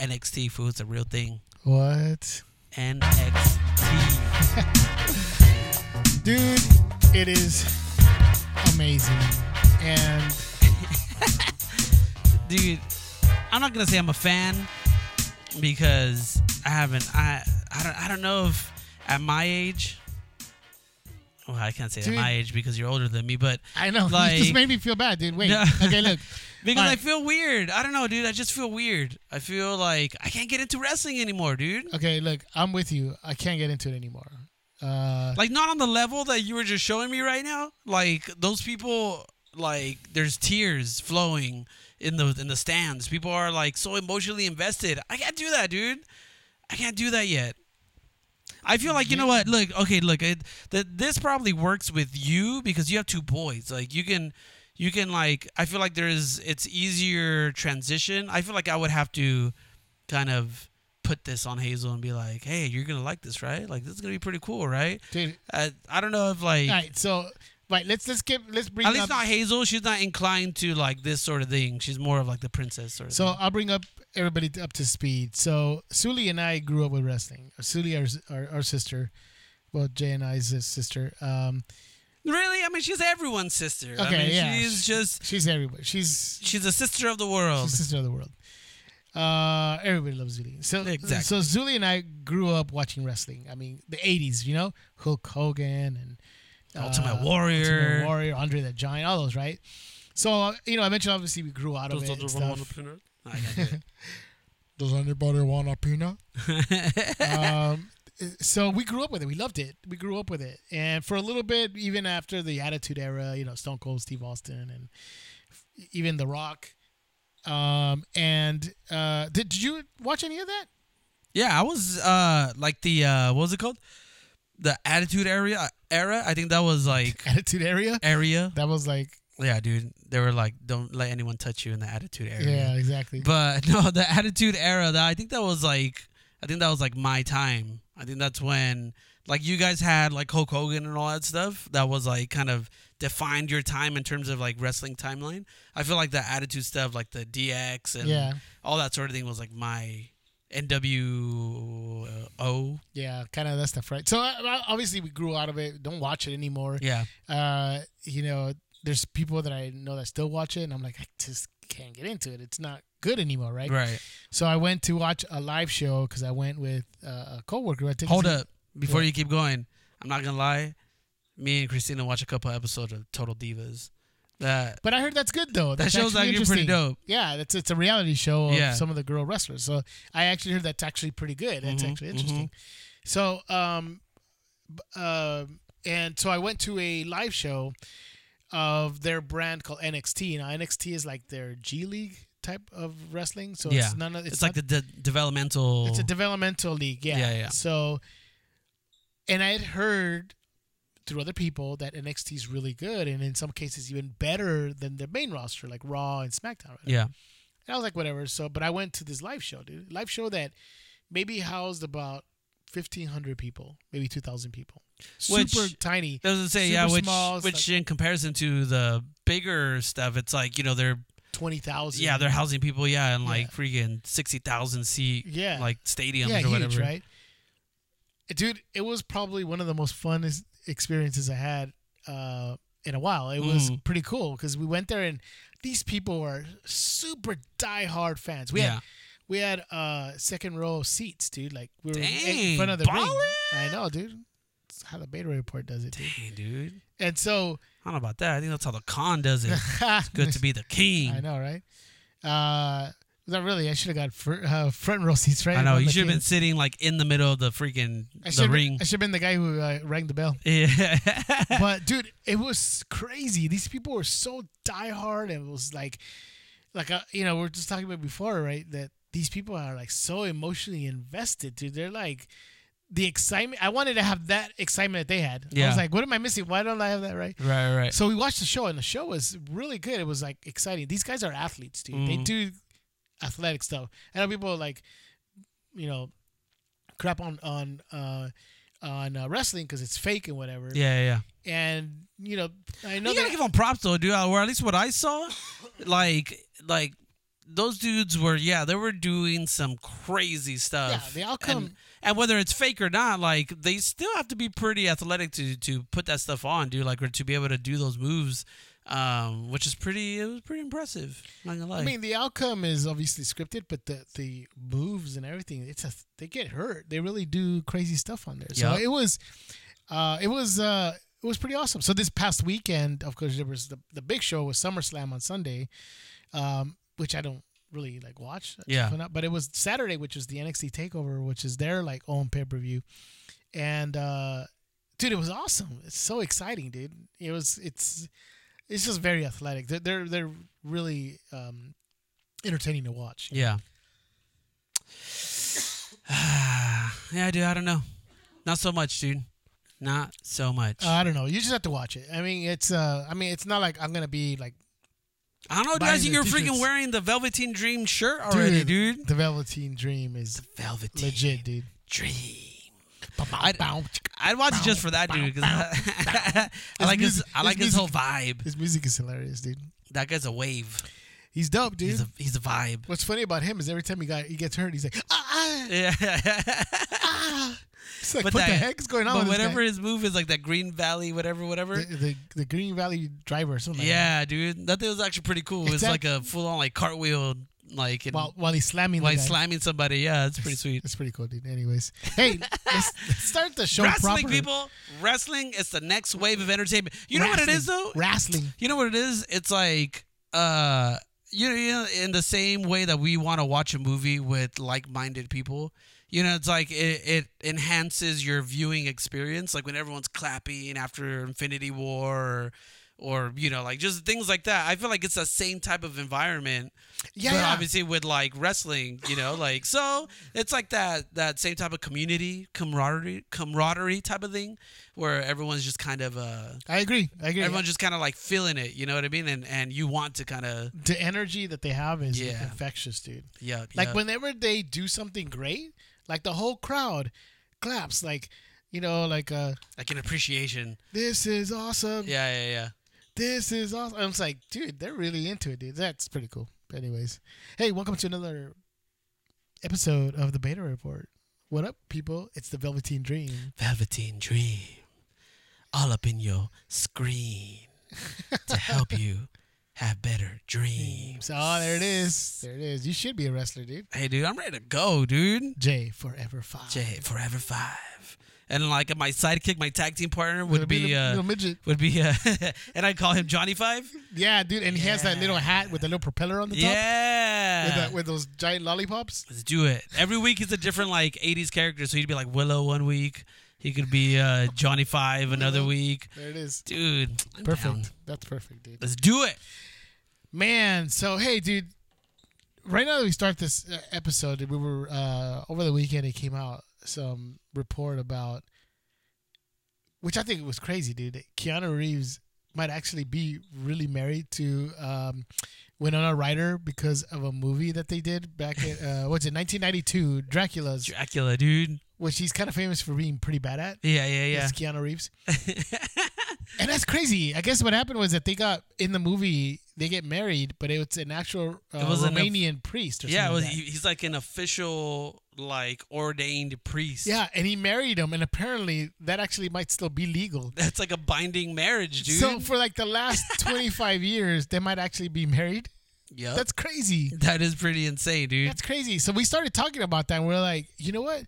NXT food. It's a real thing. What? NXT. Dude, it is amazing. And Dude, I'm not gonna say I'm a fan because I haven't. I I don't. I don't know if at my age. Well, I can't say Dude. at my age because you're older than me, but I know, Like- you just made me feel bad, dude. Wait. No. Okay, look. Because I feel weird. I don't know, dude. I just feel weird. I feel like I can't get into wrestling anymore, dude. Okay, look, I'm with you. I can't get into it anymore. Uh, Like not on the level that you were just showing me right now. Like those people, like there's tears flowing in the in the stands. People are like so emotionally invested. I can't do that, dude. I can't do that yet. I feel like you know what? Look, okay, look, it, that this probably works with you because you have two boys. Like you can, you can like. I feel like there's it's easier transition. I feel like I would have to kind of put this on Hazel and be like, hey, you're gonna like this, right? Like this is gonna be pretty cool, right? dude. I, I don't know if like All right, so right, let's let's get let's bring at up. least not Hazel. She's not inclined to like this sort of thing. She's more of like the princess sort of. So thing. I'll bring up everybody up to speed. So Suli and I grew up with wrestling. Suli, our, our our sister, well, Jay and I's sister. Um, really, I mean, she's everyone's sister. I Okay, mean, yeah. she's just she's everybody. She's she's a sister of the world. she's sister of the world. Uh, everybody loves Zuli. So Exactly. so Zuli and I grew up watching wrestling. I mean, the '80s, you know, Hulk Hogan and Ultimate uh, Warrior. Ultimate Warrior, Andre the Giant, all those, right? So uh, you know, I mentioned obviously we grew out of it. and stuff. I can't do it. Does anybody want a peanut? um, so we grew up with it. We loved it. We grew up with it, and for a little bit, even after the Attitude Era, you know, Stone Cold Steve Austin, and even The Rock. Um, and uh, did, did you watch any of that? Yeah, I was uh like the uh what was it called? The Attitude Area era. I think that was like Attitude Area. area. That was like, Yeah, dude. They were like, don't let anyone touch you in the Attitude Area. yeah, exactly. But no, the Attitude Era. That I think that was like, I think that was like my time. I think that's when like you guys had like Hulk Hogan and all that stuff. That was like kind of defined your time in terms of like wrestling timeline. I feel like the Attitude stuff, like the DX and Yeah. all that sort of thing, was like my NWO. yeah, kind of that stuff, right? So uh, obviously we grew out of it. Don't watch it anymore. Yeah, uh, you know, there's people that I know that still watch it, and I'm like, I just can't get into it. It's not good anymore, right? right. So I went to watch a live show because I went with uh, a coworker. I Hold up before Yeah. you keep going. I'm not gonna lie. Me and Christina watched a couple episodes of Total Divas. That But I heard that's good though. that show's actually actually pretty dope. Yeah, it's it's a reality show of Yeah. some of the girl wrestlers. So I actually heard that's actually pretty good. That's Mhm, actually interesting. So um, um, and so I went to a live show of their brand called NXT. Now NXT is like their G League type of wrestling. So yeah, it's none of it's, it's, like not- the de- developmental. It's a developmental league, yeah. Yeah, yeah. So, and I had heard through other people that NXT is really good, and in some cases even better than the main roster, like Raw and SmackDown. right? yeah, And I was like, whatever. So, but I went to this live show, dude. Live show that maybe housed about fifteen hundred people, maybe two thousand people. Which- Super tiny. Doesn't say yeah, which small, which in comparison to the bigger stuff, it's like you know they're Twenty thousand. yeah they're housing people yeah in Yeah. like freaking sixty thousand seat Yeah. like stadiums yeah, or huge, whatever. right? Dude, it was probably one of the most fun experiences I had uh, in a while. It was Mm. pretty cool because we went there and these people were super diehard fans. We yeah, had we had uh, second row seats, dude. Like we were in front of the ring. I know, dude. It's how the Beta Report does it, dude. dang dude. And so I don't know about that. I think that's how the KON does it. It's good to be the king. I know, right? Uh, not really. I should have got fr- uh, front row seats, right? I know. You should have been sitting like in the middle of the freaking I the ring. I should have been the guy who uh, rang the bell. Yeah. but dude, it was crazy. These people were so diehard, and it was like, like uh, you know, we are just talking about before, right? That these people are like so emotionally invested, dude. They're like the excitement. I wanted to have that excitement that they had. I Yeah. was like, what am I missing? Why don't I have that right? right, right. So we watched the show, and the show was really good. It was like exciting. These guys are athletes, dude. They Mhm. do athletic stuff. I know people like, you know, crap on on uh, on uh, wrestling because it's fake and whatever. Yeah, yeah. And you know, I know you gotta give them props though, dude. Or at least what I saw, like, like those dudes were yeah they were doing some crazy stuff. Yeah, the outcome- and, and whether it's fake or not, like they still have to be pretty athletic to to put that stuff on, dude. Like or to be able to do those moves, um, which is pretty it was pretty impressive. Not gonna lie. I mean, the outcome is obviously scripted, but the the moves and everything, it's a they get hurt. They really do crazy stuff on there. So Yup. it was, uh, it was uh, it was pretty awesome. So this past weekend, of course, there was the the big show was SummerSlam on Sunday, um, which I don't really like watch. Yeah. But it was Saturday, which was the NXT Takeover, which is their like own pay per view, and uh, dude, it was awesome. It's so exciting, dude. It was it's it's just very athletic. They're they're, they're really um, entertaining to watch. yeah. yeah, dude. I don't know. Not so much, dude. Not so much. Uh, I don't know. You just have to watch it. I mean, it's uh, I mean, it's not like I'm gonna be like I don't know, dude. I buying see the you're freaking wearing the Velveteen Dream shirt already, dude. The Velveteen Dream is the Velveteen legit, dude. Dream. I'd, I'd watch it just for that, dude. 'cause I, I like his. music- I like his his whole vibe. His music is hilarious, dude. That guy's a wave. He's dope, dude. He's a he's a vibe. What's funny about him is every time he got he gets hurt, he's like, ah, ah, Yeah. ah. It's like, But what that- the heck is going on? but with this whatever his move is, like that Green Valley, whatever, whatever. the, the the Green Valley driver or something. like that. yeah, dude. That thing was actually pretty cool. It was like a full on like cartwheel, like While while he's slamming, while he's slamming somebody. Yeah, it's pretty sweet. It's pretty cool, dude. Anyways, hey, let's, let's start the show Wrestling, proper. people. Wrestling is the next wave of entertainment. You know what it is, though? Wrestling. You know what it is? It's like uh you know in the same way that we want to watch a movie with like-minded people. You know, it's like it, it enhances your viewing experience like when everyone's clapping after Infinity War or or you know, like just things like that. I feel like it's the same type of environment. Yeah, but yeah. obviously with like wrestling, you know, like so it's like that that same type of community, camaraderie, camaraderie type of thing where everyone's just kind of uh I agree. I agree. everyone's just kind of like feeling it, you know what I mean? And and you want to kind of the energy that they have is Yeah. infectious, dude. yeah, Like yeah. whenever they do something great, like the whole crowd claps, like you know, like uh, like an appreciation. this is awesome. Yeah, yeah, yeah. This is awesome. I was like, dude, they're really into it, dude. That's pretty cool. Anyways, hey, welcome to another episode of the Beta Report. What up, people? It's the Velveteen Dream. Velveteen Dream, all up in your screen to help you have better dreams. Oh, there it is. There it is. You should be a wrestler, dude. Hey, dude, I'm ready to go, dude. J Forever Five. J Forever Five, and like my sidekick, my tag team partner would be little, uh midget. would be uh, and I call him Johnny Five. Yeah, dude, and he has that little hat with the little propeller on the top. Yeah. With, that, with those giant lollipops. Let's do it. Every week is a different like '80s character. So he'd be like Willow one week. He could be uh, Johnny Five another Willow. week. There it is. Dude, I'm Perfect. down. That's perfect, dude. Let's do it. Man, so hey, dude. Right now that we start this uh, episode, we were uh, over the weekend. It came out some report about, which I think was crazy, dude. Keanu Reeves might actually be really married to um, Winona Ryder because of a movie that they did back in uh, what's it, 1992, Dracula's, Dracula, dude. Which he's kind of famous for being pretty bad at. Yeah, yeah, yeah. It's Keanu Reeves. and that's crazy. I guess what happened was that they got in the movie they get married, but it was an actual uh, It was an- Romanian priest or yeah, something. was, like he's like an official, like ordained priest. yeah, and he married him, and apparently that actually might still be legal. that's like a binding marriage, dude. So for like the last twenty five years, they might actually be married. Yeah, That's crazy. that is pretty insane, dude. That's crazy. So we started talking about that. and we're like, you know what?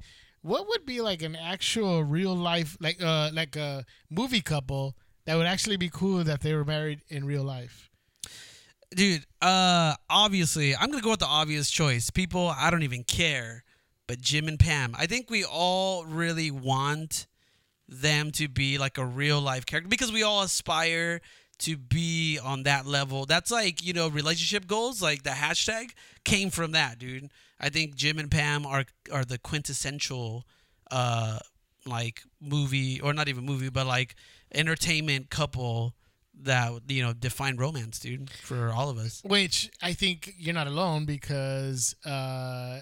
What would be like an actual real life, like uh, like a movie couple that would actually be cool that they were married in real life? dude uh obviously i'm gonna go with the obvious choice. People i don't even care but jim and pam. I think we all really want them to be like a real life character because we all aspire to be on that level. That's like you know relationship goals like the hashtag came from that dude i think jim and pam are are the quintessential uh like movie or not even movie but like entertainment couple that you know define romance dude for all of us Which I think you're not alone because uh,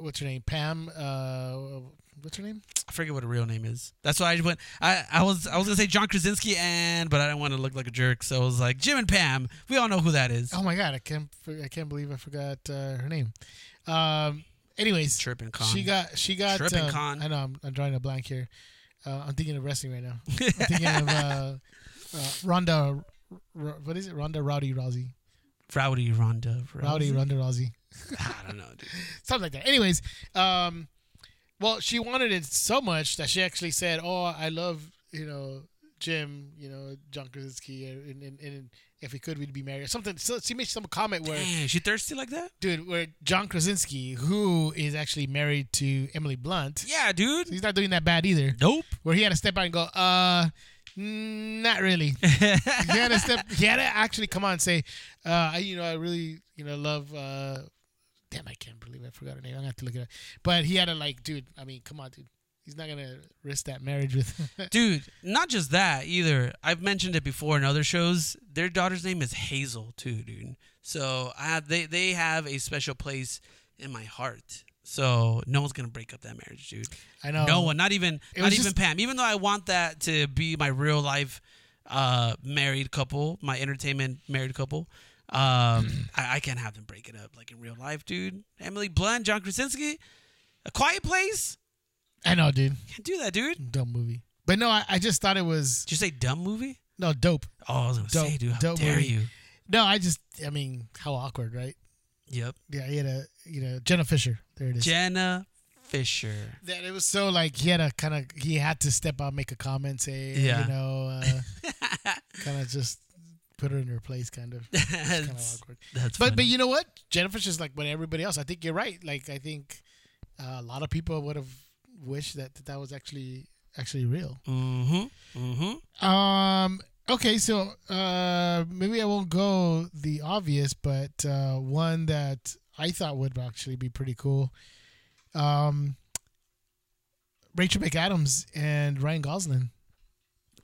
what's her name? Pam. Uh, what's her name? I forget what her real name is. That's why I went. I, I was I was gonna say John Krasinski and but I didn't want to look like a jerk, so I was like Jim and Pam. We all know who that is. Oh my god, I can't I can't believe I forgot uh, her name. Um. Anyways, Tripping KON. she got she got. Tripping um, con. I know I'm, I'm drawing a blank here. Uh, I'm thinking of wrestling right now. I'm thinking of uh, uh, Ronda. R- what is it? Ronda Rowdy Rousey. Rowdy Ronda. Rowdy Rousey? Ronda Rousey. I don't know, dude. something like that. Anyways, um, well, she wanted it so much that she actually said, "Oh, I love you know Jim, you know John Krasinski, and, and, and if we could, we'd be married." Or something. So she made some comment where, Damn, she thirsty like that? dude, where John Krasinski, who is actually married to Emily Blunt, Yeah, dude. he's not doing that bad either. Nope. Where he had to step out and go, "Uh." Not really. he had to step. He had to actually come on and say, uh, I, "You know, I really, you know, love uh, damn, I can't believe I forgot her name. I'm gonna have to look it up. But he had to like, dude. I mean, come on, dude. He's not gonna risk that marriage with. Dude, not just that either. I've mentioned it before in other shows. Their daughter's name is Hazel too, dude. So I have, they they have a special place in my heart. So no one's gonna break up that marriage, dude. I know. No one, not even It not even just- Pam. Even though I want that to be my real life uh married couple, my entertainment married couple. Um, I, I can't have them break it up like in real life, dude. Emily Blunt, John Krasinski, A Quiet Place. I know, dude. Can't do that, dude. Dumb movie. But no, I, I just thought it was Did you say dumb movie? no dope. Oh, I was gonna Dope- say, dude, how dope dare movie. you? No, I just. I mean, how awkward, right? Yep. Yeah, he had a you know Jenna Fischer. There it is. Jenna Fischer. that it was so like he had a kind of he had to step out, make a comment, say Yeah. you know, uh, kind of just put her in her place, kind of. Kind of that's, awkward. that's But funny. but you know what? Jennifer's just like what everybody else. I think you're right. Like I think uh, a lot of people would have wished that that was actually actually real. mm-hmm. Mm-hmm. Um. Okay, so uh, maybe I won't go the obvious, but uh, one that I thought would actually be pretty cool. Um, Rachel McAdams and Ryan Gosling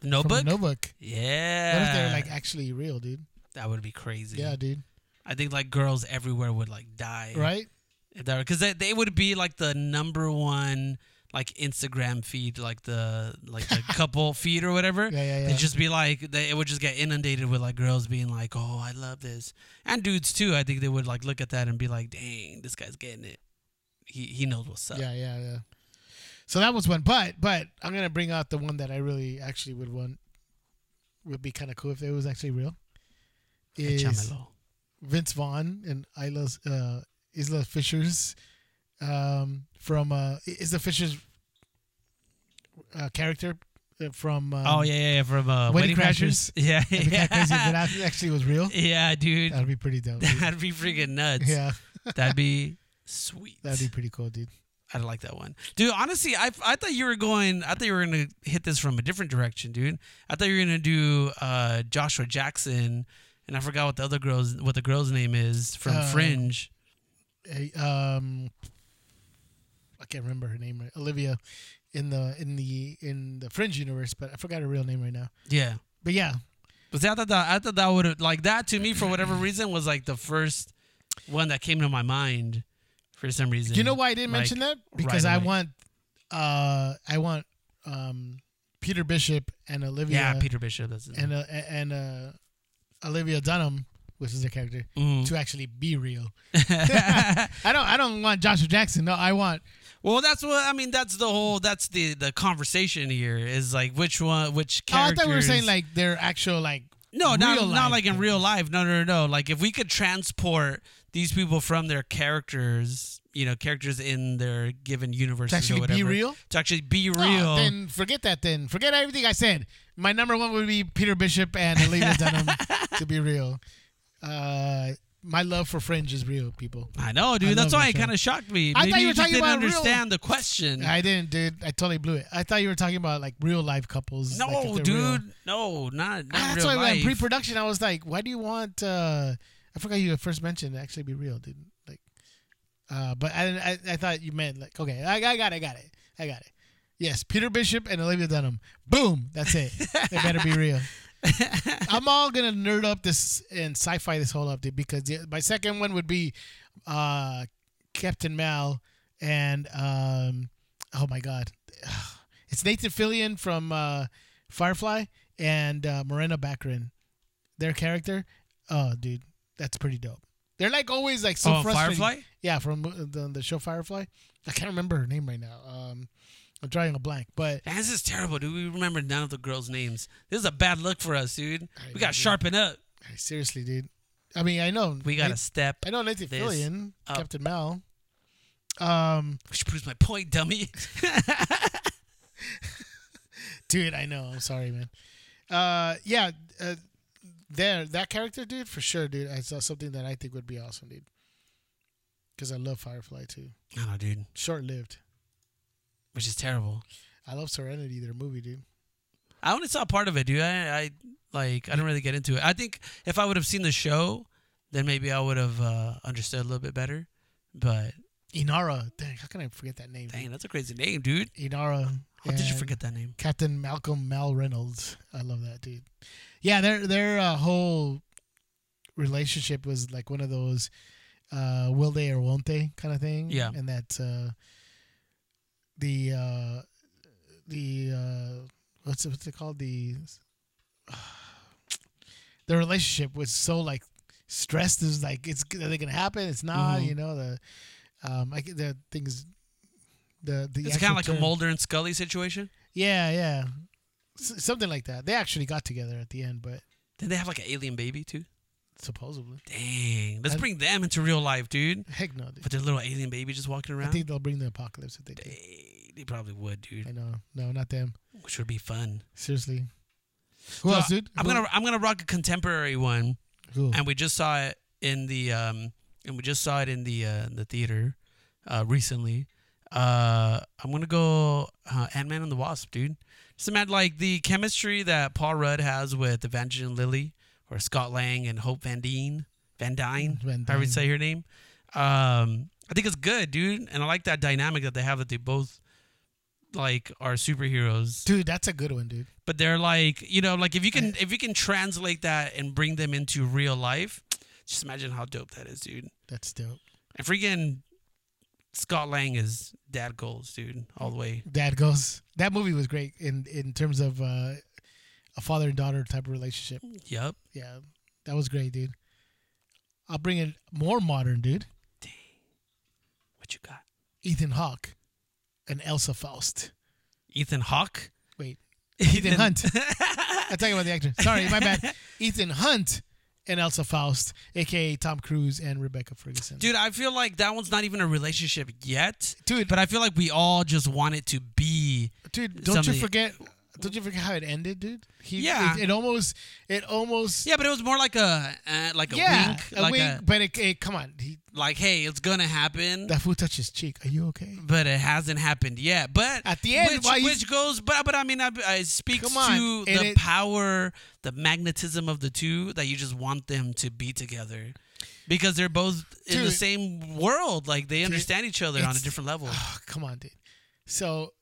Notebook. Notebook. yeah. What if they're like actually real, dude? that would be crazy. Yeah, dude. I think like girls everywhere would like die. Right? Because they, they would be like the number one like Instagram feed, like the like the couple feed or whatever. Yeah, yeah, yeah. It'd just be like they, it would just get inundated with like girls being like, "Oh, I love this," and dudes too. I think they would like look at that and be like, "Dang, this guy's getting it. He he knows what's up." Yeah, yeah, yeah. So that was one, but but I'm gonna bring out the one that I really actually would want would be kind of cool if it was actually real. Is Vince Vaughn and Isla's uh, Isla Fisher's um, from uh, is the Fisher's uh, character uh, from um, oh yeah, yeah, yeah, from uh, Wedding Wedding, Crashers. Yeah, that'd be kinda crazy if yeah. act- actually was real. yeah, dude. That'd be pretty dope. dude. That'd be freaking nuts. yeah, That'd be sweet. that'd be pretty cool, dude. I'd like that one, dude. Honestly, I I thought you were going. I thought you were gonna hit this from a different direction, dude. I thought you were gonna do uh, Joshua Jackson, and I forgot what the other girl's what the girl's name is from Uh, Fringe. Hey, um, can't remember her name. Right? Olivia in the in the in the Fringe universe, but I forgot her real name right now. Yeah, But yeah, but see, I thought that I thought that would like that to me for whatever reason was like the first one that came to my mind for some reason. Do you know why I didn't Like, mention that? Because right I want, uh, I want um, Peter Bishop and Olivia. Yeah, Peter Bishop. That's and uh, and uh, Olivia Dunham, which is their character, Mhm. to actually be real. I don't. I don't want Joshua Jackson. No, I want. Well, that's what I mean. That's the whole. That's the the conversation here is like which one, which Oh, I thought we were saying like their actual like. no, not real not like in real life. No, no, no, no. Like if we could transport these people from their characters, you know, characters in their given universe To actually or be real? to actually be Oh, real. then forget that. Then forget everything I said. My number one would be Peter Bishop and Olivia Dunham to be real. Uh, my love for Fringe is real, people. I know, I dude. That's why it kind of shocked me. I Maybe thought you were talking didn't about real- understand the question. I didn't, dude. I totally blew it. I thought you were talking about like real life couples. no, like, dude. real. No, not, not That's real why life. in pre-production I was like, why do you want? uh I forgot you first mentioned to actually be real, dude. Like, uh, but I, I I thought you meant like, okay, I, I got it, I got it, I got it. Yes, Peter Bishop and Olivia Dunham. Boom, that's it. they better be real. I'm all gonna nerd up this and sci-fi this whole update because the, my second one would be uh Captain Mal and um oh my god, it's Nathan Fillion from uh, Firefly and uh, Morena Baccarin. Their character, oh dude, that's pretty dope. They're like always like so oh, frustrating. Firefly. Yeah, from the, the show Firefly. I can't remember her name right now. Um, I'm drawing a blank, but Man, this is terrible, dude. We remember none of the girls' names. This is a bad look for us, dude. I We got to sharpen up. seriously, dude. I mean, I know We got to step. I know Nathan Fillion, up. Captain Mal. Um, Which proves my point, dummy. dude, I know. I'm sorry, man. Uh, yeah, uh, there that character, dude, for sure, dude. I saw something that I think would be awesome, dude. Because I love Firefly too. I know, dude. Short lived. Which is terrible. I love Serenity, their movie, dude. I only saw part of it, dude. I, I like. I didn't really get into it. I think if I would have seen the show, then maybe I would have uh, understood a little bit better. But Inara, dang, how can I forget that name? dang, that's a crazy name, dude. Inara. How did you forget that name? Captain Malcolm Mal Reynolds. I love that dude. Yeah, their their uh, whole relationship was like one of those uh, will they or won't they kind of thing. Yeah. and that uh, the uh, the uh, what's it, what's it called the the relationship was so like stressed. It was like it's are they gonna happen? It's not. Mhm. You know the um I the things. The, the It's kind of like a term- Mulder and Scully situation. yeah, yeah, S- something like that. They actually got together at the end, but Did they have like an alien baby too? supposedly, Dang, let's And- bring them into real life, dude. heck no. Dude. With their little alien baby just walking around. I think they'll bring the apocalypse if they do. They probably would, dude. I know, no, not them. Which would be fun. Seriously. Who So, else, dude? I'm Who- gonna I'm gonna rock a contemporary one, and we just saw it in the um and we just saw it in the uh, the theater uh recently. Uh, I'm gonna go uh, Ant Man and the Wasp, dude. Just imagine like the chemistry that Paul Rudd has with Evangeline Lilly or Scott Lang and Hope Van Dine, Van Dyne, Van however you Dyne. say her name. Um, I think it's good, dude, and I like that dynamic that they have that they both like are superheroes Dude, that's a good one, dude. but they're like you know like if you can if you can translate that and bring them into real life just imagine how dope that is dude That's dope. and freaking scott lang is dad goals dude all the way Dad goes. That movie was great in in terms of uh, a father and daughter type of relationship. yep Yeah, that was great, dude. I'll bring it more modern, dude. what you got Ethan Hawke and Elsa Faust. ethan hawke Wait, Ethan Hunt. I'm talking about the actor. Sorry, my bad. Ethan Hunt and Elsa Faust, aka Tom Cruise and Rebecca Ferguson. dude i feel like that one's not even a relationship yet dude, but i feel like we all just want it to be dude, don't you forget? Don't you forget how it ended, dude? He, Yeah. it, it almost, it almost, yeah but it was more like a uh, like a yeah, wink a like wink. a but it, it, come on, he, like hey it's gonna happen that fool touched his cheek. Are you okay? but it hasn't happened yet. But At the end, which, which goes, but but I mean, I, I speaks on, to the power, the magnetism of the two that you just want them to be together because they're both in the same world. Like they understand each other on a different level. Oh, come on, dude. So,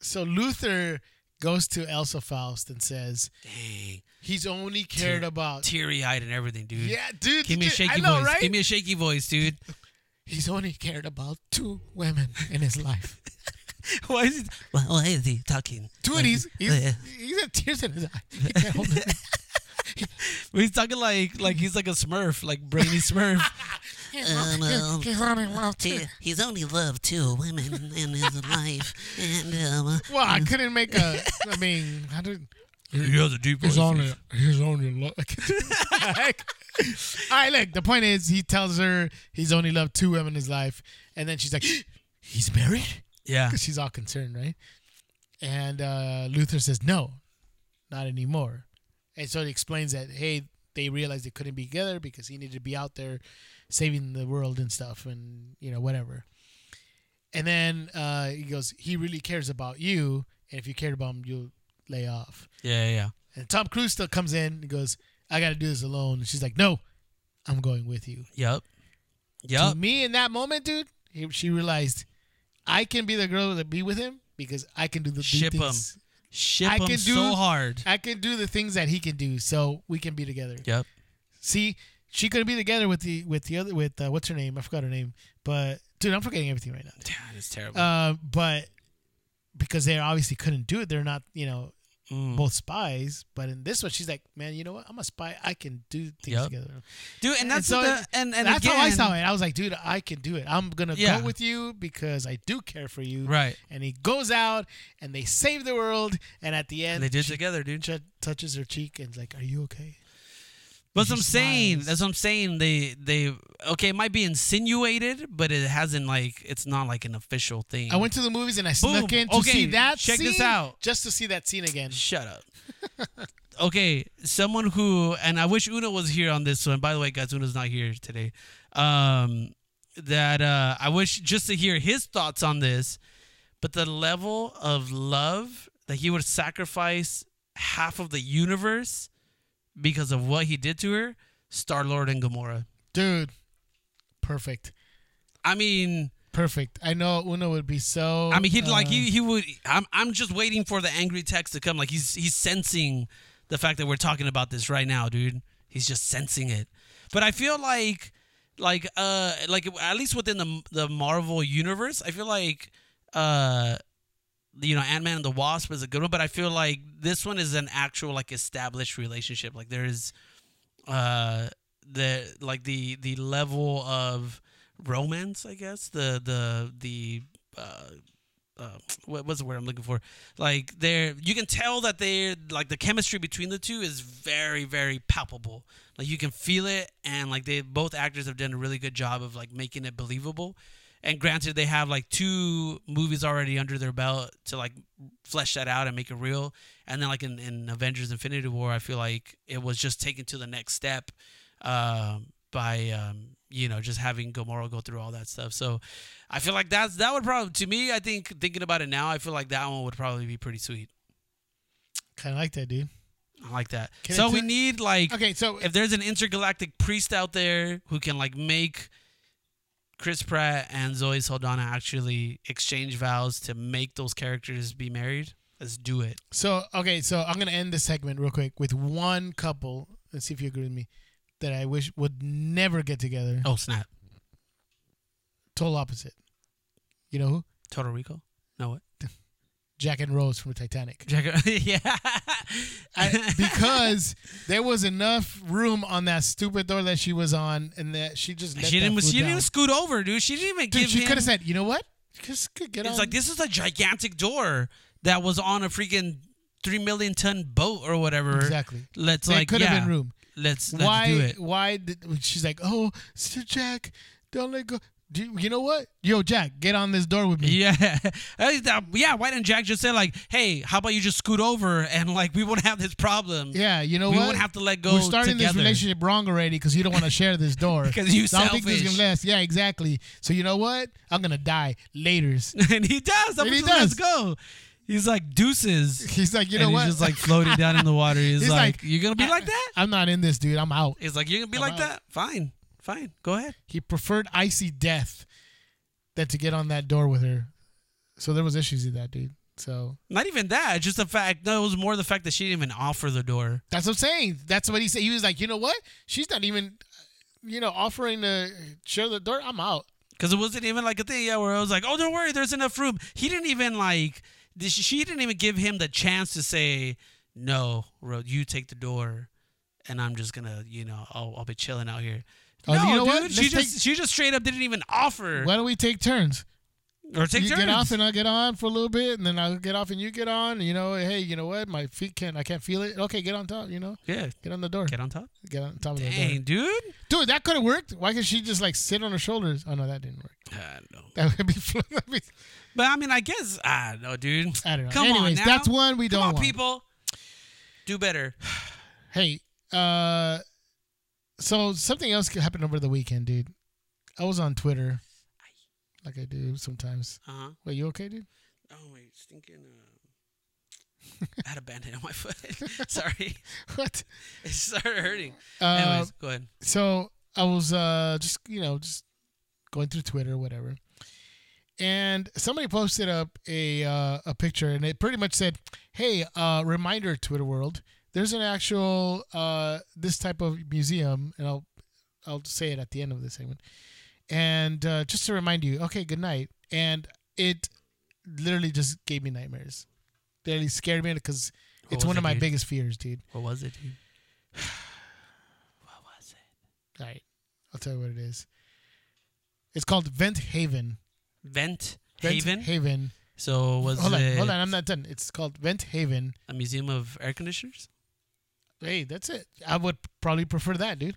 so Luther goes to Elsa Faust and says Dang, he's only cared Tear- about. teary eyed and everything, dude. Yeah, dude. Give me a shaky know, voice. right? Give me a shaky voice, dude. he's only cared about two women in his life. why is he? Why, why is he talking? Dude, like- he's he's, he's got tears in his eye. He can't hold it. He's talking like like he's like a Smurf, like brainy Smurf. Um, um, He's only loved two. he's only loved two women in his life, and um, Well, I couldn't make a. I mean, I didn't. he has a deep voice. He's only he's only love. All right, look. The point is, he tells her he's only loved two women in his life, and then she's like, "He's married." Yeah. Because she's all concerned, right? And uh, Luther says, "No, not anymore." And so he explains that, hey, they realized they couldn't be together because he needed to be out there saving the world and stuff, and you know whatever. And then uh, he goes, "He really cares about you, and if you cared about him, you'll lay off." Yeah, yeah. And Tom Cruise still comes in and goes, I got to do this alone. And she's like, No, I'm going with you. Yep. To Yep. me, in that moment, dude, he, she realized I can be the girl that be with him because I can do the do Ship him. Ship I him can so hard. I can do the things that he can do, so we can be together. Yep. See, she couldn't be together with the with the other with uh, what's her name? I forgot her name. But dude, I'm forgetting everything right now. God, it's terrible. Uh, but because they obviously couldn't do it, they're not you know Mm. both spies. But in this one, she's like, man, you know what? I'm a spy. I can do things Yep. together. dude, and and that's so the and and That's again, how I saw it. I was like, dude, I can do it. I'm gonna Yeah. go with you because I do care for you. Right. And he goes out and they save the world. And at the end, And they did she together, dude. ch- touches her cheek and is like, "Are you okay?" That's what I'm saying. That's what I'm saying. They they okay, it might be insinuated, but it hasn't like it's not like an official thing. I went to the movies and I snuck Boom. in to Okay, see that. check this out. just to see that scene again. Shut up. okay, someone who and I wish Una was here on this one. By the way, guys, Una's not here today. Um, that uh, I wish just to hear his thoughts on this. But the level of love that he would sacrifice half of the universe because of what he did to her, Star Lord and Gamora. Dude, perfect, I mean, perfect. I know Una would be so. I mean, he'd like uh, he he would. I'm I'm just waiting for the angry text to come. Like he's he's sensing the fact that we're talking about this right now, dude. He's just sensing it. But I feel like like uh like at least within the the Marvel universe, I feel like uh you know Ant-Man and the Wasp is a good one, but I feel like this one is an actual like established relationship. Like there is uh the like the the level of romance, I guess. The the the uh uh, what what's the word I'm looking for? Like they're you can tell that they're like the chemistry between the two is very very palpable. Like you can feel it, and like they both actors have done a really good job of like making it believable. And granted, they have like two movies already under their belt to like flesh that out and make it real. And then like in, in Avengers: Infinity War, I feel like it was just taken to the next step um, by um, you know just having Gamora go through all that stuff. So I feel like that's that would probably to me. I think thinking about it now, I feel like that one would probably be pretty sweet. kind of like that, dude. I like that. Can so I we need like Okay, so if there's an intergalactic priest out there who can like make Chris Pratt and Zoe Saldana actually exchange vows to make those characters be married, let's do it. So okay, so I'm gonna end this segment real quick with one couple. Let's see if you agree with me. That I wish would never get together. Oh snap! Total opposite. You know who? Total Recall. No what? Jack and Rose from Titanic. Jack. yeah. I, because there was enough room on that stupid door that she was on, and that she just let she didn't. She didn't even scoot over, dude. She didn't even Dude, give she him. could have said, "You know what? Just could get It's on." like this is a gigantic door that was on a freaking three million ton boat or whatever. exactly. Let's There like could yeah. been room. Let's let's why? do it. Why did she's like, "Oh, Sir Jack, don't let go." Do you, you know what? Yo, Jack, get on this door with me. Yeah, yeah. Why didn't Jack just say like, "Hey, how about you just scoot over and like we won't have this problem? Yeah, you know we what? won't have to let go We're starting this relationship wrong already because you don't want to share this door. because you So I don't think this is selfish. gonna last. Yeah, exactly. So you know what? I'm gonna die later's. and he does. I'm and he He Let's go. He's like deuces. He's like, you and know he's what? just like floating down in the water. He's, He's like, like, "You're gonna be like that?" I'm not in this, dude. I'm out. He's like, "You're gonna be I'm like out. that?" Fine, fine. Go ahead. He preferred icy death than to get on that door with her. So there was issues with that, dude. So Not even that. Just the fact. No, it was more the fact that she didn't even offer the door. that's what I'm saying. That's what he said. He was like, you know what? She's not even, you know, offering to share the door. I'm out. Because it wasn't even like a thing, yeah, where I was like, oh, don't worry, there's enough room. He didn't even like, she didn't even give him the chance to say, no, you take the door, and I'm just gonna, you know, I'll, I'll be chilling out here. Oh, no, you know dude, what? she Let's just take- she just straight up didn't even offer Why don't we take turns? or take you turns. get off and I'll get on for a little bit, and then I'll get off and you get on. You know, hey, you know what? My feet can't. I can't feel it. Okay, get on top. You know, yeah, get on the door. get on top. Get on top of the door. Dang, dude. Dude, that could have worked. Why could she just like sit on her shoulders? Oh no, that didn't work. I don't know. That would be. that'd be- But I mean, I guess I don't know, dude. I don't know. Come on Anyways, now. that's one we Come don't on, want. people. Do better. Hey, uh, so something else happened over the weekend, dude. I was on Twitter, like I do sometimes. Uh huh. Wait, you okay, dude? Oh wait, stinking. Uh... I had a bandit on my foot. Sorry, What? it started hurting. Uh, Anyways, go ahead. so I was uh just you know just going through Twitter, or whatever, and somebody posted up a uh, a picture, and it pretty much said, "Hey, uh, reminder, Twitter world, there's an actual uh this type of museum, and I'll I'll say it at the end of this segment. And uh, just to remind you, okay, good night. And it literally just gave me nightmares. Literally scared me because it's one it, of my dude? biggest fears, dude. What was it, dude? what was it? All right, I'll tell you what it is. It's called Vent Haven. Vent, Vent Haven. Haven. so was hold on, it hold on. I'm not done. It's called Vent Haven. a museum of air conditioners? Hey, that's it. I would probably prefer that, dude.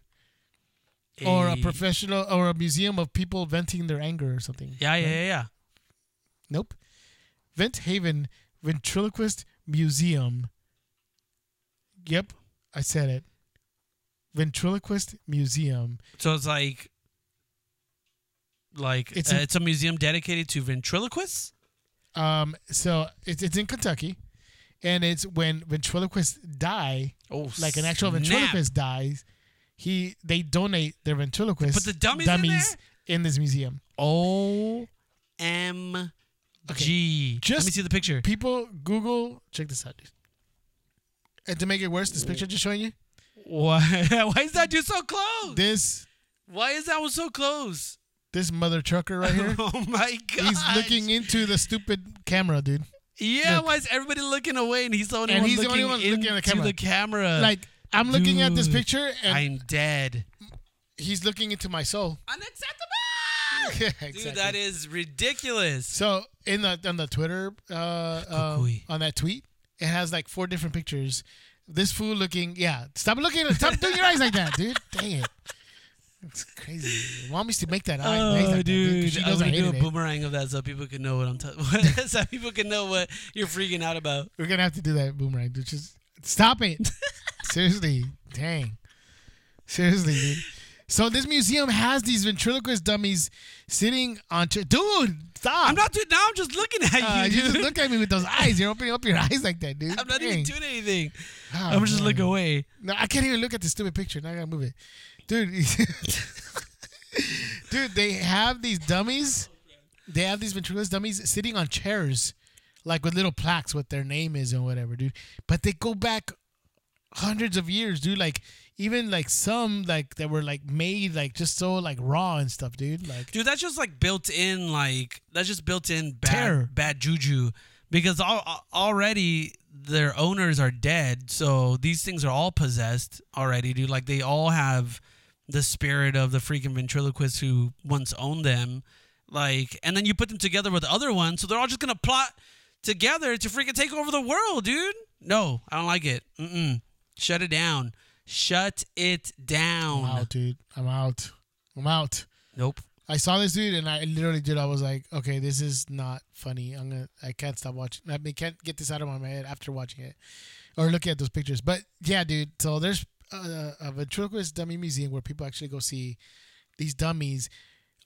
Or a A- professional, or a museum of people venting their anger or something. Yeah, yeah, right? yeah, yeah. Nope. Vent Haven Ventriloquist Museum. Yep, I said it. Ventriloquist Museum. So it's like, like It's uh, it's a museum dedicated to ventriloquists. Um, so it's it's in Kentucky, and it's when ventriloquists die, Oh, like an actual snap. ventriloquist dies, he they donate their ventriloquist the dummies in in this museum. O M G. Let me see the picture. People Google check this out, dude. And to make it worse, this picture I'm just showing you. Why? Why is that dude so close? This Why is that one so close? this mother trucker right here. Oh my god! He's looking into the stupid camera, dude. Yeah, why is everybody looking away and he's the only And one he's the looking only one looking at the camera. the camera? Like I'm looking at this dude, picture and I'm dead. he's looking into my soul. Unacceptable, Exactly. dude. That is ridiculous. So in the on the Twitter uh, um, on that tweet, it has like four different pictures. This fool looking, yeah. Stop looking. At stop doing your eyes like that, dude. Dang it. It's crazy. Mom used to make that eye. Oh, that, 'cause dude! She I'm gonna do a it. boomerang of that so people can know what I'm talking. so people can know what you're freaking out about. We're gonna have to do that boomerang, dude. Just stop it. Seriously, dang. Seriously, dude. So this museum has these ventriloquist dummies sitting on. Ch- dude, stop. I'm not doing. Now I'm just looking at Uh, you. you just dude. look at me with those eyes. You're opening up your eyes like that, dude. I'm not Dang. even doing anything. Oh, I'm just man. looking away. No, I can't even look at the stupid picture. Now I gotta move it, dude. dude, they have these dummies. They have these ventriloquist dummies sitting on chairs, like with little plaques what their name is and whatever, dude. But they go back hundreds of years, dude. Like even like some like that were like made like just so like raw and stuff, dude. Like Dude, that's just like built in, like that's just built in bad, Terror. bad juju, because al- al- already their owners are dead, so these things are all possessed already, dude. Like they all have the spirit of the freaking ventriloquist who once owned them, like, and then you put them together with the other ones, so they're all just gonna plot together to freaking take over the world, dude. No, I don't like it. Mm-mm. Shut it down. Shut it down. I'm out, dude. I'm out. I'm out. Nope. I saw this dude and I literally dude I was like, okay, this is not funny. I'm gonna I can't stop watching. I mean, can't get this out of my head after watching it or looking at those pictures. But yeah, dude. So there's Uh, a, a ventriloquist dummy museum where people actually go see these dummies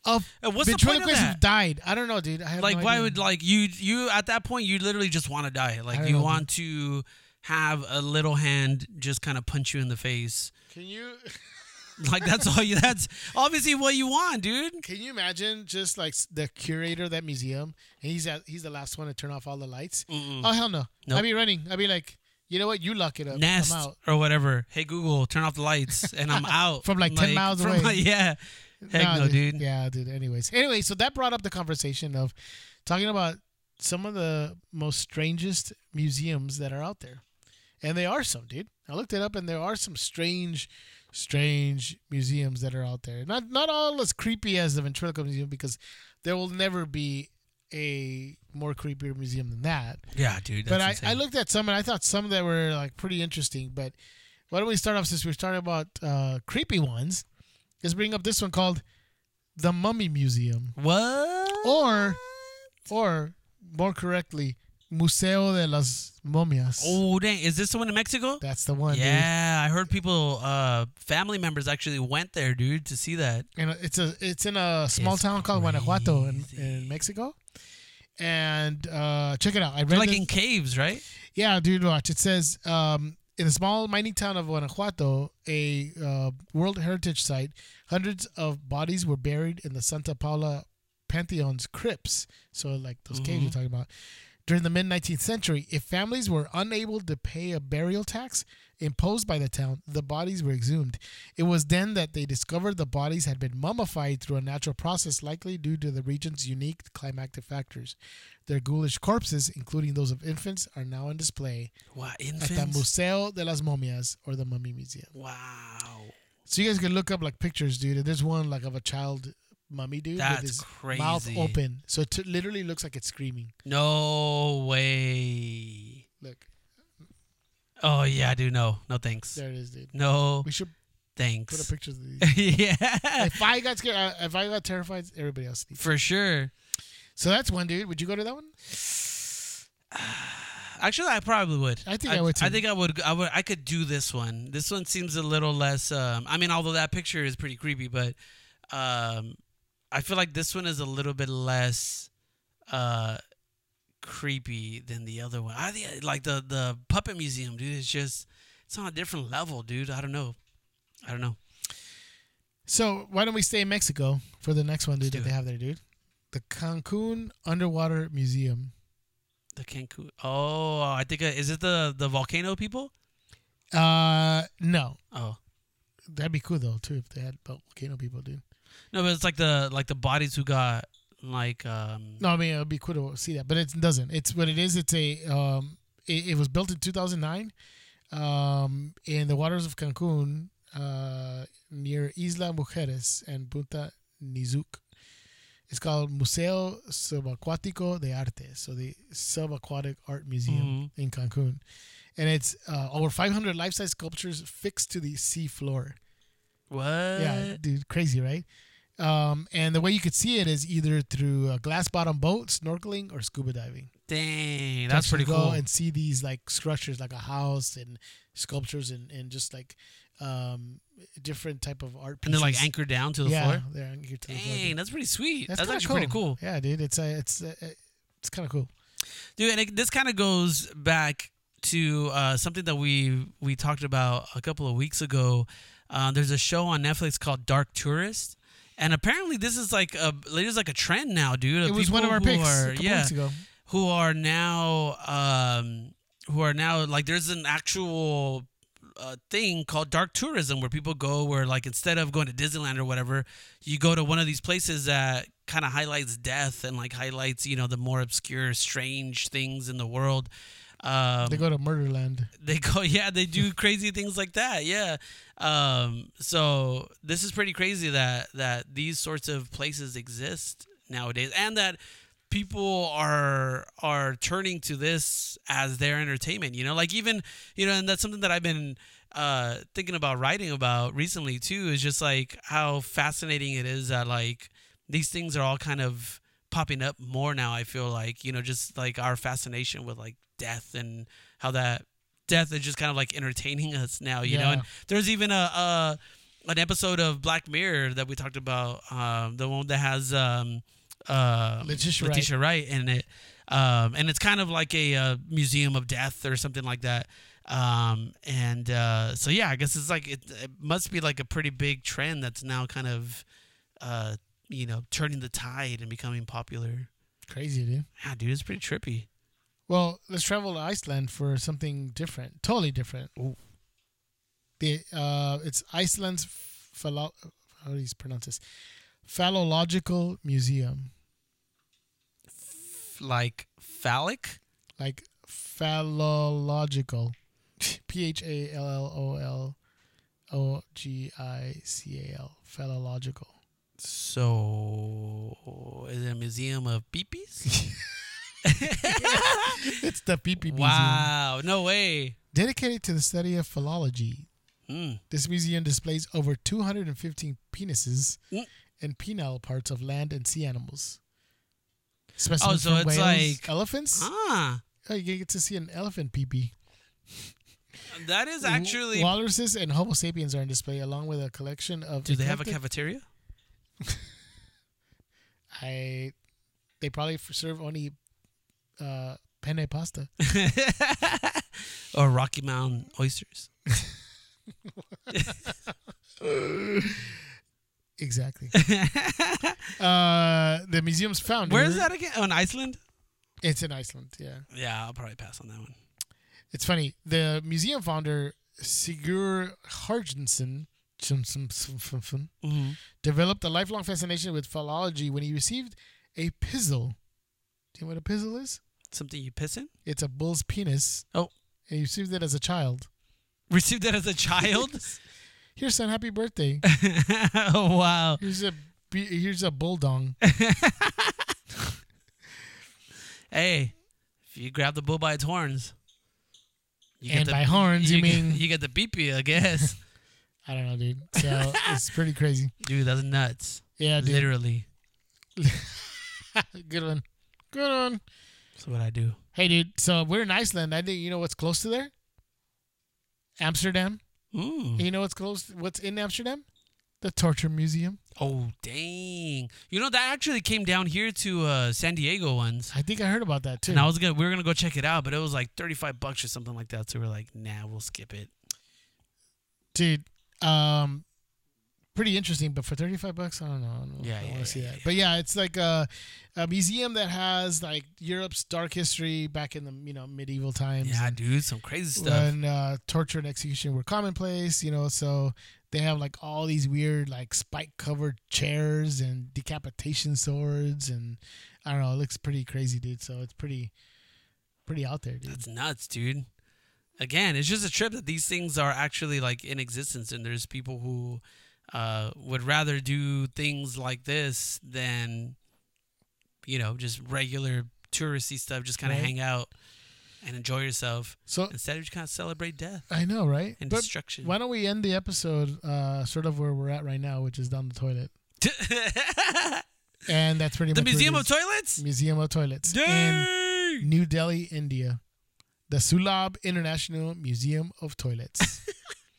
of And what's the point of ventriloquists who died. I don't know, dude. I have like no why idea. would like you you at that point you literally just want to die like you know, want to have a little hand just kind of punch you in the face can you like that's all you that's obviously what you want dude can you imagine just like the curator of that museum and he's at, he's the last one to turn off all the lights? Mm-mm. Oh hell no! Nope. I'd be running. I'd be like, you know what? You lock it up. nest I'm out. or whatever hey google turn off the lights and i'm out From, like, 10 miles away. like, yeah heck Nah, no dude Yeah, dude. Anyways, anyway, so that brought up the conversation of talking about some of the most strangest museums that are out there, and there are some, dude. I looked it up, and there are some strange, strange museums that are out there. Not not all as creepy as the Ventriloquist Museum, because there will never be a more creepier museum than that. yeah dude but I, I looked at some, and I thought some that were like pretty interesting. But why don't we start off since we're starting about uh, creepy ones? Let's bring up this one called the Mummy Museum, what or or more correctly, Museo de las Momias. oh dang is this the one in mexico That's the one. dude. yeah i heard people uh family members actually went there dude to see that and it's a it's in a small It's town called Guanajuato in, in Mexico. And uh, check it out. I read They're like this- in caves right Yeah, dude, watch. It says um, in a small mining town of Guanajuato, a uh, World Heritage Site, hundreds of bodies were buried in the Santa Paula Pantheon's crypts. So, like those caves you're talking about. During the mid 19th century, if families were unable to pay a burial tax imposed by the town, the bodies were exhumed. It was then that they discovered the bodies had been mummified through a natural process, likely due to the region's unique climatic factors. Their ghoulish corpses, including those of infants, are now on display Wow, at the. Museo de las Momias or the Mummy Museum. Wow. So you guys can look up like pictures, dude. And there's one like of a child mummy, dude, That's with his crazy. mouth open. So it t- literally looks like it's screaming. No way. Look, Oh yeah, I do No, no thanks. there it is, dude. No We should thanks. put a picture of these. yeah, if I got scared, uh, if I got terrified, everybody else needs. for sure. So that's one, dude. Would you go to that one? Actually, I probably would. I think I would, too. I think I would. I would. I could do this one. This one seems a little less. Um, I mean, although that picture is pretty creepy, but um, I feel like this one is a little bit less uh, creepy than the other one. I like the the puppet museum, dude. It's just it's on a different level, dude. I don't know. I don't know. So why don't we stay in Mexico for the next one, dude? That they have there, dude. The Cancun Underwater Museum. The Cancun. Oh, I think uh, is it the the volcano people? Uh, no, Oh that'd be cool though too if they had volcano people, dude. No, but it's like the like the bodies who got like um. No, I mean it'd be cool to see that, but it doesn't. It's what it is. It's a um, it, it was built in 2009, um, in the waters of Cancun, uh, near Isla Mujeres and Punta Nizuc. It's called Museo Subacuático de Arte, so the subaquatic art museum in Cancun, and it's uh, over 500 life-size sculptures fixed to the sea floor. What? Yeah, dude, crazy, right? Um, and the way you could see it is either through a glass bottom boat, snorkeling, or scuba diving. Dang, that's pretty go cool. And see these like structures, like a house and sculptures, and, and just like um, different type of art. And they're like anchored down to the yeah, floor. they're anchored to the floor. Dang, that's pretty sweet. That's, kinda actually pretty cool, Yeah, dude, it's uh, it's uh, it's kind of cool. dude. And it, this kind of goes back to uh, something that we we talked about a couple of weeks ago. Uh, there's a show on Netflix called Dark Tourist, and apparently this is like a there's like a trend now, dude. It was one of our who picks Are, a couple yeah, weeks ago. who are now um who are now like there's an actual uh, thing called dark tourism where people go where like instead of going to Disneyland or whatever you go to one of these places that kind of highlights death and like highlights you know the more obscure strange things in the world um They go to Murderland. they go yeah they do crazy things like that yeah um so this is pretty crazy that that these sorts of places exist nowadays and that people are are turning to this as their entertainment you know like even you know and that's something that i've been uh thinking about writing about recently too is just like how fascinating it is that like these things are all kind of popping up more now i feel like you know just like our fascination with like death and how that death is just kind of like entertaining us now you know? And there's even a, a an episode of black mirror that we talked about um the one that has um uh Letitia Wright. Letitia Wright in it. Um and it's kind of like a, uh museum of death or something like that. Um and uh so yeah i guess it's like it, it must be like a pretty big trend that's now kind of uh you know turning the tide and becoming popular Crazy, dude. yeah dude it's pretty trippy Well, let's travel to Iceland for something different, totally different. Ooh. The uh, it's Iceland's phalo- how do you pronounce this? Phallological Museum, like phallic like phallological, P H A L L O L O G I C A L, phallological. So is it a museum of peepees It's the Pee Pee Museum, wow no way dedicated to the study of phallology. mm. This museum displays over 215 penises Mm. and penile parts of land and sea animals. Specimens so from it's whales, like- elephants. ah Oh, you get to see an elephant pee-pee. that is actually walruses and Homo sapiens are on display along with a collection of. do they have a cafeteria I. They probably serve only uh, penne pasta. or rocky mountain oysters Exactly. uh, the museum's founder. where is that again oh iceland It's in Iceland. Yeah. Yeah, I'll probably pass on that one. It's funny. The museum founder Sigur Harjensson Mm-hmm. developed a lifelong fascination with phallology when he received a pizzle. Do you know what a pizzle is? Something you piss in? It's a bull's penis. Oh. And he received it as a child. Received that as a child? Here's son, happy birthday. oh wow. Here's a here's a bull dong. Hey, if you grab the bull by its horns. You And by horns, you get- mean- you get the beepy, I guess. I don't know, dude. So it's pretty crazy. Dude, that's nuts. Yeah, dude. Literally. Good one. Good one. That's what I do. Hey, dude. So we're in Iceland. I think you know what's close to there. Amsterdam. Ooh. You know what's close? What's in Amsterdam? The Torture Museum. Oh dang! You know that actually came down here to uh, San Diego once, I think I heard about that too. and I was gonna we were gonna go check it out, but it was like thirty five bucks or something like that. So we're like, nah, we'll skip it. dude. Um, pretty interesting, but for thirty five bucks, I don't know. I don't know Yeah, I yeah, want to see yeah, that. But yeah, it's like a, a museum that has like Europe's dark history back in the you know medieval times. Yeah, and dude, some crazy stuff. When uh, torture and execution were commonplace, you know, so they have like all these weird like spike covered chairs and decapitation swords and I don't know, it looks pretty crazy, dude. So it's pretty, pretty out there, dude. That's nuts, dude. Again, it's just a trip that these things are actually like in existence, and there's people who uh, would rather do things like this than, you know, just regular touristy stuff. Just kind of Right. hang out and enjoy yourself So instead of just kind of celebrate death I know, right? and But destruction. why don't we end the episode uh, sort of where we're at right now, which is down the toilet, and that's pretty the much the Museum of. Toilets. Museum of Toilets in New Delhi, India, the Sulabh International Museum of Toilets.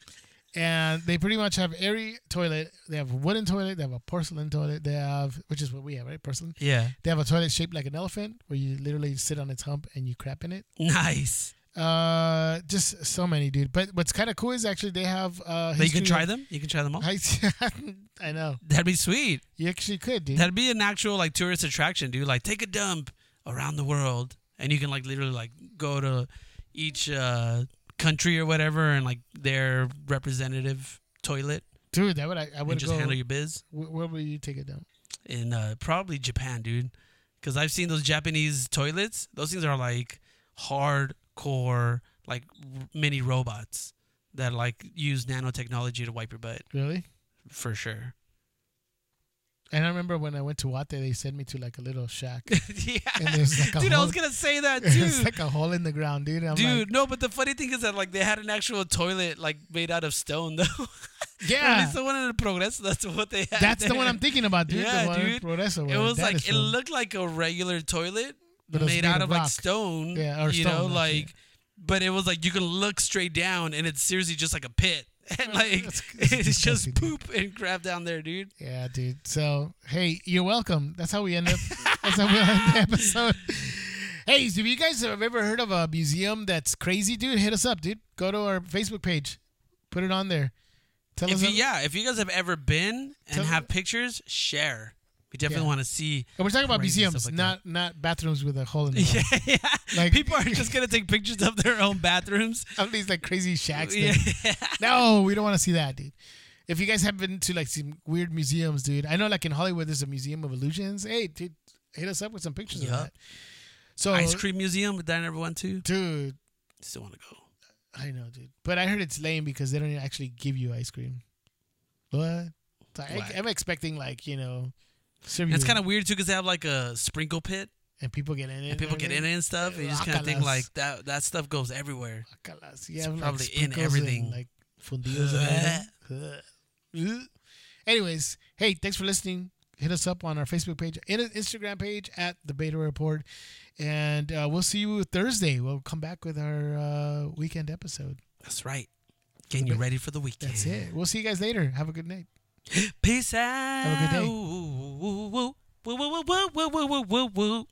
and they pretty much have every toilet. They have a wooden toilet. They have a porcelain toilet. They have, which is what we have, right? Porcelain. Yeah, They have a toilet shaped like an elephant, where you literally sit on its hump and you crap in it. nice. Uh, just so many, dude. But what's kind of cool is actually they have uh. You can try them. You can try them all. I, I know. That'd be sweet. You actually could, dude. That'd be an actual like tourist attraction, dude. Like take a dump around the world, and you can like literally like go to each uh, country or whatever, and like their representative toilet, Dude, that would I, I would just go. handle your biz. where, where would you take it down? In uh, probably Japan, dude, because I've seen those Japanese toilets. Those things are like hardcore, like mini robots that like use nanotechnology to wipe your butt Really? for sure. And I remember when I went to Wate, they sent me to like a little shack. yeah, like dude, I was gonna say that it's too. like a hole in the ground, dude. I'm Dude, like, no, but the funny thing is that like they had an actual toilet like made out of stone though. Yeah, least the one in the Progreso, that's what they had. that's the one. I'm thinking about, dude. Yeah, the one dude. Progreso, It was like it from. looked like a regular toilet But made made out of of like stone. Yeah, or you know, stone, actually. like but it was like you can look straight down and it's seriously just like a pit. And like it's just poop and crap down there, dude. Yeah, dude. So, hey, you're welcome. That's how we end up. that's how we end the episode. Hey, if you guys have ever heard of a museum that's crazy, dude, hit us up, dude. Go to our Facebook page, put it on there. Tell If us. you, yeah, if you guys have ever been and have pictures, share. We definitely Yeah. want to see. and we're talking about museums, like not not bathrooms with a hole in the Yeah, yeah. Like- people are just gonna take pictures of their own bathrooms. Of these like crazy shacks. Yeah. No, we don't want to see that, dude. If you guys have been to like some weird museums, dude, I know like in Hollywood there's a museum of illusions. Hey, dude, hit us up with some pictures Yup. of that. So, Ice cream museum that I never went to. dude, Still want to go. I know, dude. But I heard it's lame because they don't actually give you ice cream. What? So I, I'm expecting like you know, It's kind of weird too because they have like a sprinkle pit and people get in it. and people get in it and stuff. And you just kind of think like that. That stuff goes everywhere. Guacalas. You It's have, like, probably in everything. and, like fundidos. and that. Anyways, hey, thanks for listening. Hit us up on our Facebook page and Instagram page at the Beta Report, and uh, we'll see you Thursday. We'll come back with our uh, weekend episode. That's right. Getting you ready for the weekend. That's it. We'll see you guys later. Have a good night. Peace out. Have a good day. Woo, woo, woo, woo, woo, woo, woo, woo.